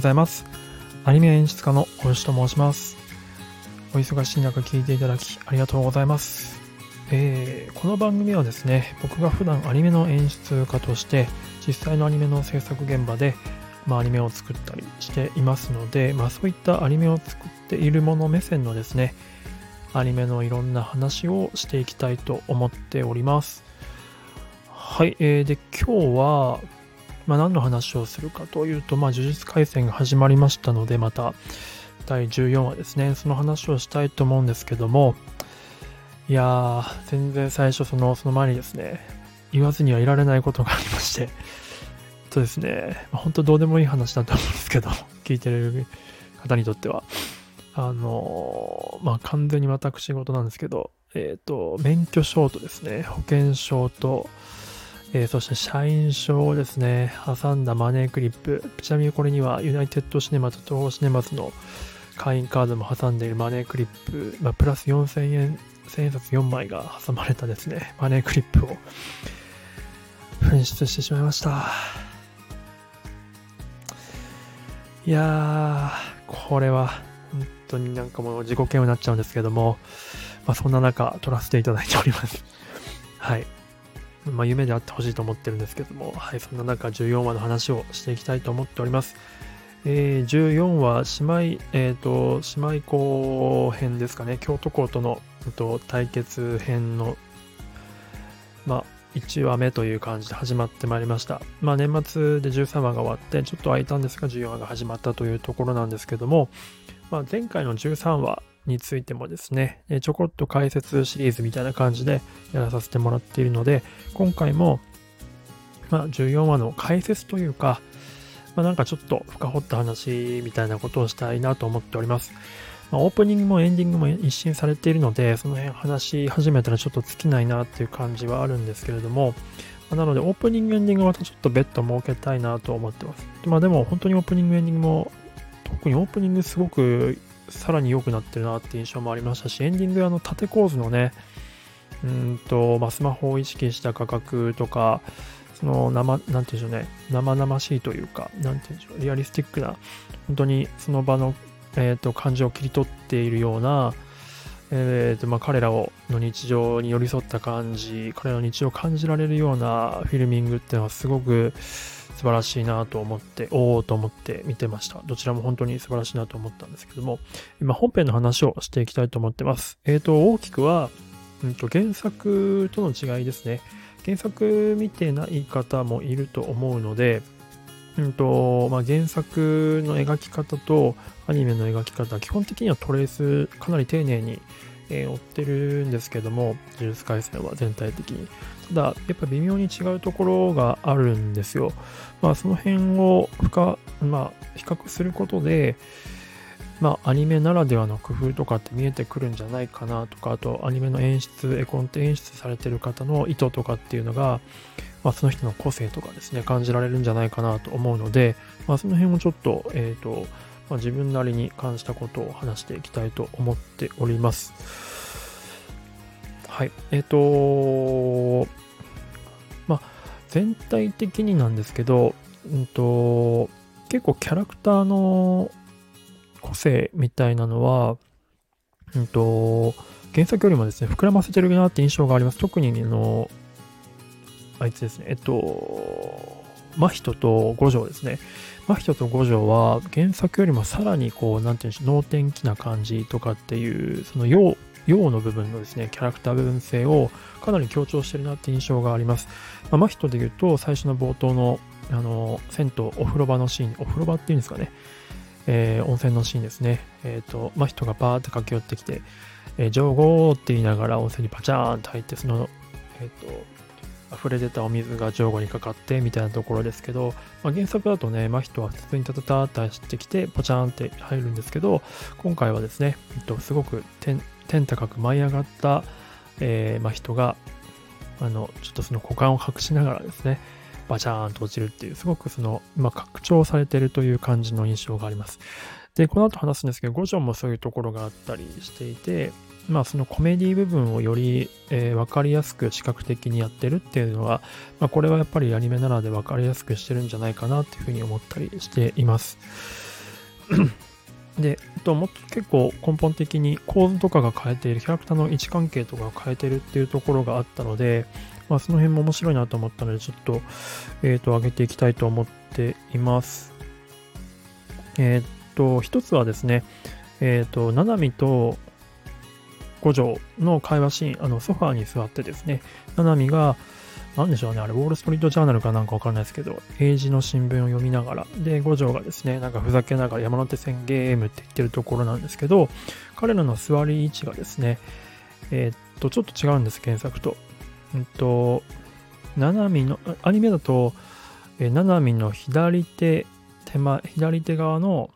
ございます。アニメ演出家の大吉と申します。お忙しい中聞いていただきありがとうございます。えー、この番組はですね、僕が普段アニメの演出家として実際のアニメの制作現場で、まあ、アニメを作ったりしていますので、まあ、そういったアニメを作っているもの目線のですね、アニメのいろんな話をしていきたいと思っております。はい、えー、で、今日は、まあ、何の話をするかというと、まあ、呪術廻戦が始まりましたので、また、第14話ですね、その話をしたいと思うんですけども、いやー、全然最初、その、その前にですね、言わずにはいられないことがありまして、とですね、本当どうでもいい話だと思うんですけど、聞いてる方にとっては、あの、まあ、完全に私事なんですけど、えっ、ー、と、免許証とですね、保険証と、えー、そして社員証をですね、挟んだマネークリップ。ちなみにこれにはユナイテッドシネマと東宝シネマズの会員カードも挟んでいるマネークリップ、まあ、プラス4000円千円札4枚が挟まれたですね、マネークリップを紛失してしまいました。いやー、これは本当になんかもう自己嫌悪になっちゃうんですけども、まあ、そんな中撮らせていただいております。はい。まあ、夢であってほしいと思ってるんですけども、はい、そんな中14話の話をしていきたいと思っております。えー、14話、姉妹、えっ、ー、と、姉妹校編ですかね、京都校とのと対決編の、まあ、1話目という感じで始まってまいりました。まあ、年末で13話が終わって、ちょっと空いたんですが、14話が始まったというところなんですけども、まあ、前回の13話についてもですね、ちょこっと解説シリーズみたいな感じでやらさせてもらっているので、今回も、まあ、14話の解説というか、まあ、なんかちょっと深掘った話みたいなことをしたいなと思っております。まあ、オープニングもエンディングも一新されているので、その辺話し始めたらちょっと尽きないなっていう感じはあるんですけれども、ま、なのでオープニングエンディングはまたちょっと別途設けたいなと思ってます。まあでも本当にオープニングエンディングも、特にオープニングすごくさらに良くなってるなって印象もありましたし、エンディングあの縦構図のね、うんと、まあ、スマホを意識した価格とか、その生、なんていうんでしょうね、生々しいというか、なんていうんでしょう、リアリスティックな、本当にその場のえーと、感情を切り取っているような、えーとまあ、彼らをの日常に寄り添った感じ彼らの日常を感じられるようなフィルミングっていうのはすごく素晴らしいなと思っておおと思って見てました。どちらも本当に素晴らしいなと思ったんですけども今本編の話をしていきたいと思ってます。えっ、と大きくは、うんと、原作との違いですね。原作見てない方もいると思うのでうんとまあ、原作の描き方とアニメの描き方、基本的にはトレースかなり丁寧に、えー、追ってるんですけども、呪術廻戦は全体的に。ただ、やっぱ微妙に違うところがあるんですよ。まあ、その辺を深、まあ、比較することで、まあ、アニメならではの工夫とかって見えてくるんじゃないかなとか、あと、アニメの演出、絵コンテ演出されてる方の意図とかっていうのが、まあ、その人の個性とかですね、感じられるんじゃないかなと思うので、まあ、その辺をちょっと、え、ー、と、まあ、自分なりに感じたことを話していきたいと思っております。はい。えっ、ー、と、まあ、全体的になんですけど、うんと、結構キャラクターの個性みたいなのは、うんと、原作よりもですね、膨らませてるなって印象があります。特に、あの、あいつですね、えっと、真人と五条ですね。真人と五条は原作よりもさらにこう、なんていうんでしょう、能天気な感じとかっていう、その陽、陽の部分のですね、キャラクター部分性をかなり強調してるなって印象があります。まあ、真人で言うと、最初の冒頭の、あの、銭湯、お風呂場のシーン、お風呂場っていうんですかね、えー、温泉のシーンですね。えっ、ー、と、真人がバーって駆け寄ってきて、えー、上皇って言いながら温泉にパチャーンと入って、その、えっ、と、溢れ出たお水が上後にかかってみたいなところですけど、まあ、原作だとね、真人は普通にタタタって走ってきて、ポチャーンって入るんですけど、今回はですね、えっと、すごく天高く舞い上がった、えー、真人が、あの、ちょっとその股間を隠しながらですね、バチャーンと落ちるっていう、すごくその、まあ、拡張されてるという感じの印象があります。で、この後話すんですけど、五条もそういうところがあったりしていて、まあ、そのコメディ部分をより、えー、分かりやすく視覚的にやってるっていうのは、まあ、これはやっぱりアニメならで分かりやすくしてるんじゃないかなっていうふうに思ったりしています。で、あともっと結構根本的に構図とかが変えている、キャラクターの位置関係とかが変えてるっていうところがあったので、まあ、その辺も面白いなと思ったので、ちょっと、えっ、ー、と、上げていきたいと思っています。えっ、ー、と、一つはですね、えっ、ー、と、ななみと五条の会話シーン、あの、ソファーに座ってですね、ななみが、なんでしょうね、あれ、ウォール・ストリート・ジャーナルかなんかわかんないですけど、英字の新聞を読みながら、で、五条がですね、なんかふざけながら山手線ゲームって言ってるところなんですけど、彼らの座り位置がですね、え、っと、ちょっと違うんです、原作と。うんと、ななみの、アニメだと、えー、ななみの左手、手前、左手側の、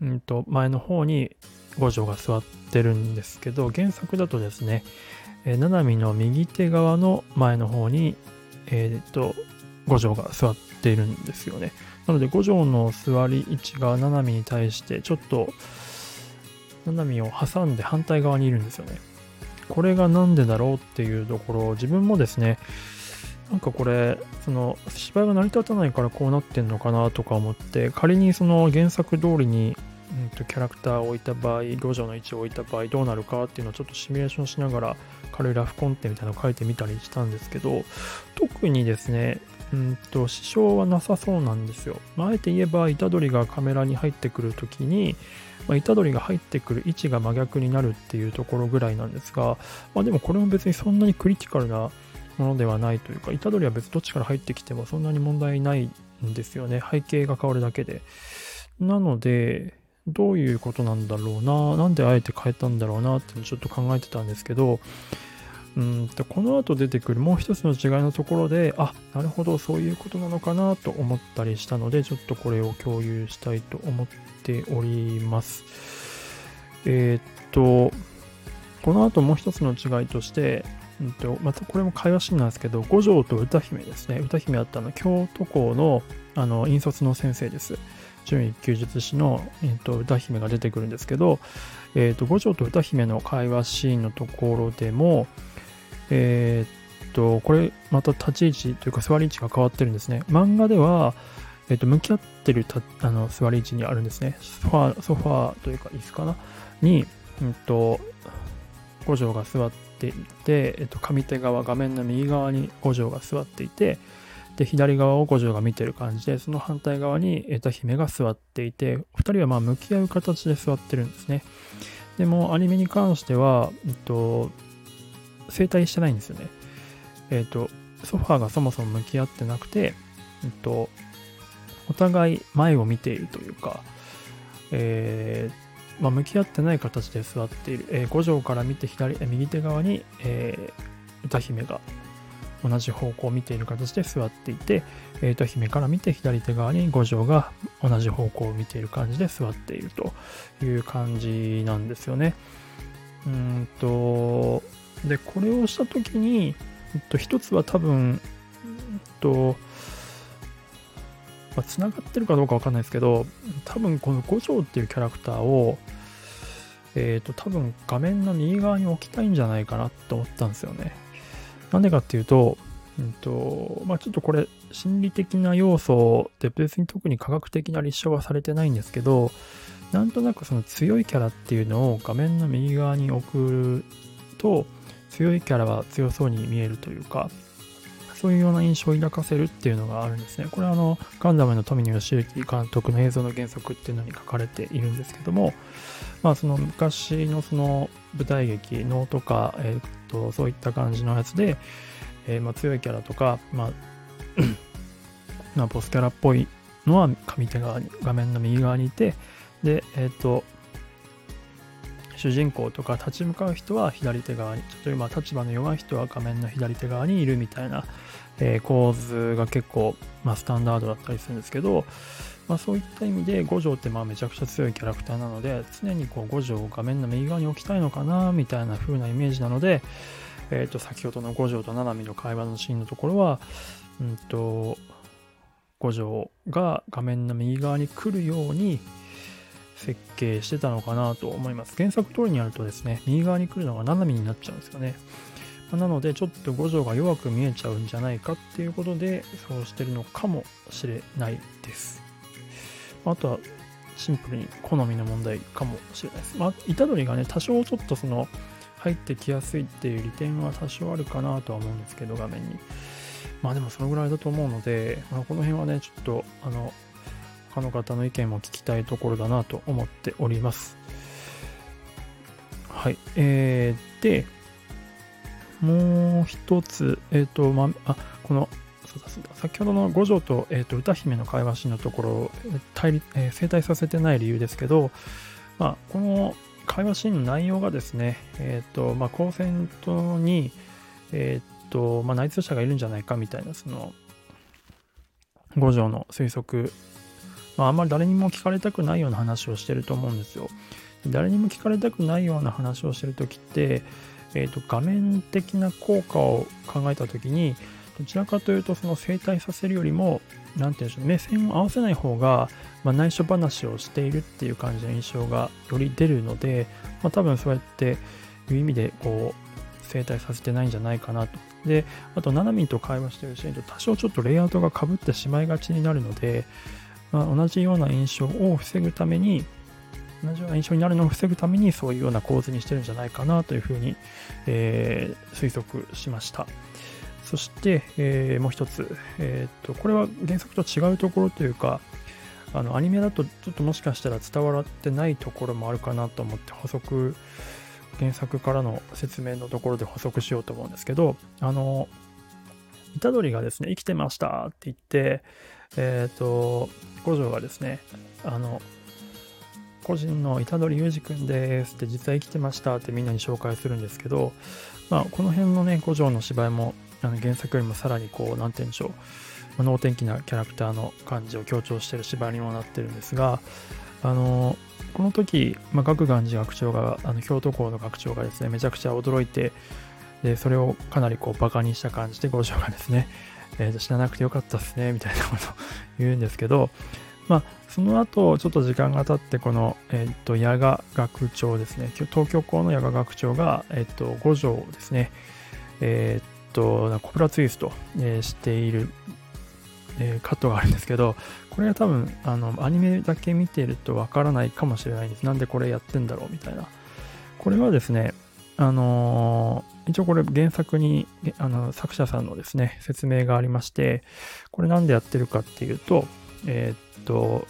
うんと、前の方に五条が座ってるんですけど、原作だとですね、えー、ななみの右手側の前の方にえっ、と、五条が座っているんですよね。なので、五条の座り位置が七海に対して、ちょっと、七海を挟んで反対側にいるんですよね。これがなんでだろうっていうところ、自分もですね、なんかこれ、その芝居が成り立たないからこうなってんのかなとか思って、仮にその原作通りに、うんと、キャラクターを置いた場合、五条の位置を置いた場合どうなるかっていうのをちょっとシミュレーションしながら軽いラフコンテみたいなのを書いてみたりしたんですけど、特にですね、うんと、支障はなさそうなんですよ。まあ、あえて言えば、虎杖がカメラに入ってくるときに、まあ、虎杖が入ってくる位置が真逆になるっていうところぐらいなんですが、まあ、でもこれも別にそんなにクリティカルなものではないというか、虎杖は別にどっちから入ってきてもそんなに問題ないんですよね。背景が変わるだけで。なので、どういうことなんだろうな、なんであえて変えたんだろうなってちょっと考えてたんですけど、うんとこの後出てくるもう一つの違いのところで、あ、なるほど、そういうことなのかなと思ったりしたので、ちょっとこれを共有したいと思っております。えー、っと、この後もう一つの違いとして、うんと、またこれも会話シーンなんですけど、五条と歌姫ですね。歌姫あったの、京都校のあの引率の先生です。準一級術師の、えー、と歌姫が出てくるんですけど、えー、と五条と歌姫の会話シーンのところでも、えー、っと、これまた立ち位置というか座り位置が変わってるんですね。漫画では、えー、っと、向き合ってるあの座り位置にあるんですね。ソファー、ソファーというか椅子かな？に、うんと、五条が座っていて、えっと、上手側、画面の右側に五条が座っていて、で、左側を五条が見てる感じで、その反対側に歌姫が座っていて、二人はまあ向き合う形で座ってるんですね。でも、アニメに関しては、えっと、整体してないんですよね。えっと、ソファーがそもそも向き合ってなくて、えっと、お互い前を見ているというか、えー、まあ、向き合ってない形で座っている、えー、五条から見て左、右手側に、えー、歌姫が同じ方向を見ている形で座っていて、えー、と姫から見て左手側に五条が同じ方向を見ている感じで座っているという感じなんですよね。うんと、で、これをしたときに、えっと、一つは多分、えっと、まあ、繋がってるかどうかわかんないですけど、多分この五条っていうキャラクターを、えっ、ー、と、多分画面の右側に置きたいんじゃないかなって思ったんですよね。なんでかっていうと、うんとまあ、ちょっとこれ心理的な要素で別に特に科学的な立証はされてないんですけどなんとなくその強いキャラっていうのを画面の右側に置くと強いキャラは強そうに見えるというかそういうような印象を抱かせるっていうのがあるんですね。これはあの、ガンダムの富野義行監督の映像の原則っていうのに書かれているんですけども、まあその昔のその舞台劇、能とか、えー、っと、そういった感じのやつで、えー、まあ強いキャラとか、まあ まあ、ボスキャラっぽいのは上手側に、画面の右側にいて、で、えっ、と、主人公とか立ち向かう人は左手側に、ちょっと今立場の弱い人は画面の左手側にいるみたいな、えー、構図が結構、まあ、スタンダードだったりするんですけど、まあ、そういった意味で五条ってまあめちゃくちゃ強いキャラクターなので常にこう五条を画面の右側に置きたいのかなみたいな風なイメージなので、えー、と先ほどの五条と七海の会話のシーンのところは、うんと五条が画面の右側に来るように設計してたのかなと思います。原作通りにやるとですね、右側に来るのが七海になっちゃうんですよね。まなので、ちょっと五条が弱く見えちゃうんじゃないかっていうことで、そうしてるのかもしれないです。あとは、シンプルに好みの問題かもしれないです。まあ、虎杖がね、多少ちょっとその、入ってきやすいっていう利点は多少あるかなとは思うんですけど、画面に。まあでもそのぐらいだと思うので、まあ、この辺はね、ちょっと、あの、他の方の意見も聞きたいところだなと思っております。はい。えー、で、もう一つ、えっ、ー、と、まあ、この、先ほどの五条と,、えーと、歌姫の会話シーンのところ対、えー、整体させてない理由ですけど、まあ、この会話シーンの内容がですね、えっ、ー、と、まあ、コンセントに、えっ、ー、と、まあ、内通者がいるんじゃないかみたいな、その、五条の推測、まあ、あんまり誰にも聞かれたくないような話をしてると思うんですよ。誰にも聞かれたくないような話をしてるときって、えーと、画面的な効果を考えたときに、どちらかというと、その整体させるよりも、なんていうんでしょう、目線を合わせない方が、まあ、内緒話をしているっていう感じの印象がより出るので、まあ、多分そうやっていう意味で、こう、整体させてないんじゃないかなと。で、あと、ナナミンと会話してるシーンと多少ちょっとレイアウトがかぶってしまいがちになるので、まあ、同じような印象を防ぐために、同じような印象になるのを防ぐためにそういうような構図にしてるんじゃないかなというふうに、えー、推測しました。そして、えー、もう一つ、えー、と、これは原作と違うところというか、あの、アニメだとちょっともしかしたら伝わってないところもあるかなと思って補足、原作からの説明のところで補足しようと思うんですけど、あの、虎杖がですね、生きてましたって言って、えっ、ー、と、五条がですね、あの、個人の虎杖裕二君ですって実は生きてましたってみんなに紹介するんですけど、まあ、この辺のね、五条の芝居もあの原作よりもさらにこう、なんて言うんでしょう、能天気なキャラクターの感じを強調してる芝居にもなってるんですが、あの、この時、まあ、学願寺学長が、あの京都校の学長がですね、めちゃくちゃ驚いて、で、それをかなりこう、バカにした感じで五条がですね、えー、知らなくてよかったっすね、みたいなことを言うんですけど、まあ、その後、ちょっと時間が経って、この、えっ、と、矢賀学長ですね、東京校の矢賀学長が、えっ、と、五条ですね、えっ、と、コブラツイスト、えー、している、えー、カットがあるんですけど、これは多分、あの、アニメだけ見てるとわからないかもしれないです。なんでこれやってんだろうみたいな。これはですね、あのー、一応これ原作にあの作者さんのですね、説明がありまして、これなんでやってるかっていうと、えー、っと、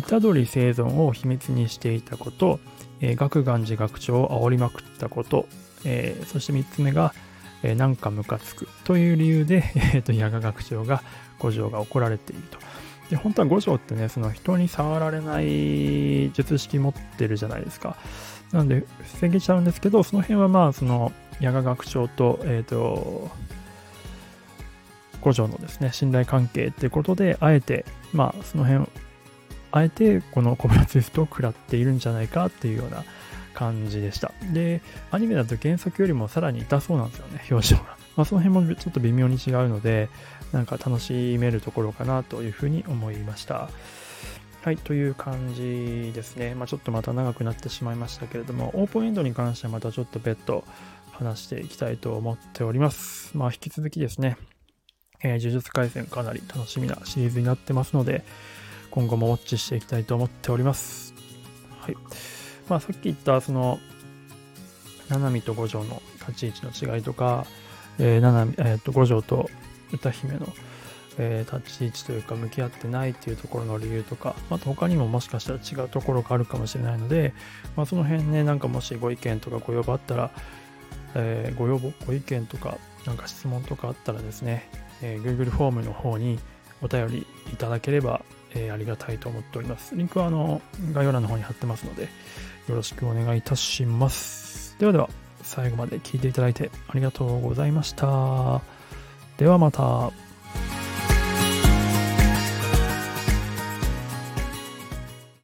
虎杖生存を秘密にしていたこと、えー、学願寺学長を煽りまくったこと、えー、そして3つ目が、えー、なんかムカつくという理由で、えー、と、矢賀学長が五条が怒られていると。で、本当は五条ってね、その人に触られない術式持ってるじゃないですか。なんで、防げちゃうんですけど、その辺はまあ、その、矢賀学長と、えっ、ー、と、五条のですね、信頼関係ってことで、あえて、まあ、その辺、あえてこのコブラツイストを食らっているんじゃないかっていうような感じでした。で、アニメだと原作よりもさらに痛そうなんですよね、表情が。まあ、その辺もちょっと微妙に違うので、なんか楽しめるところかなというふうに思いました。はい、という感じですね。まあ、ちょっとまた長くなってしまいましたけれども、オープンエンドに関してはまたちょっと別途話していきたいと思っております。まあ、引き続きですね、えー、呪術廻戦かなり楽しみなシリーズになってますので、今後もウォッチしていきたいと思っております。はい。まあ、さっき言った、その、七海と五条の立ち位置の違いとか、えー、七海、えー、と五条と歌姫の、えー、立ち位置というか向き合ってないっていうところの理由とか、また他にももしかしたら違うところがあるかもしれないので、まあ、その辺ね、なんかもしご意見とかご要望あったら、えー、ご要望、ご意見とか、なんか質問とかあったらですね、えー、Google フォームの方にお便りいただければ、えー、ありがたいと思っております。リンクはあの概要欄の方に貼ってますので、よろしくお願いいたします。ではでは、最後まで聞いていただいてありがとうございました。ではまた。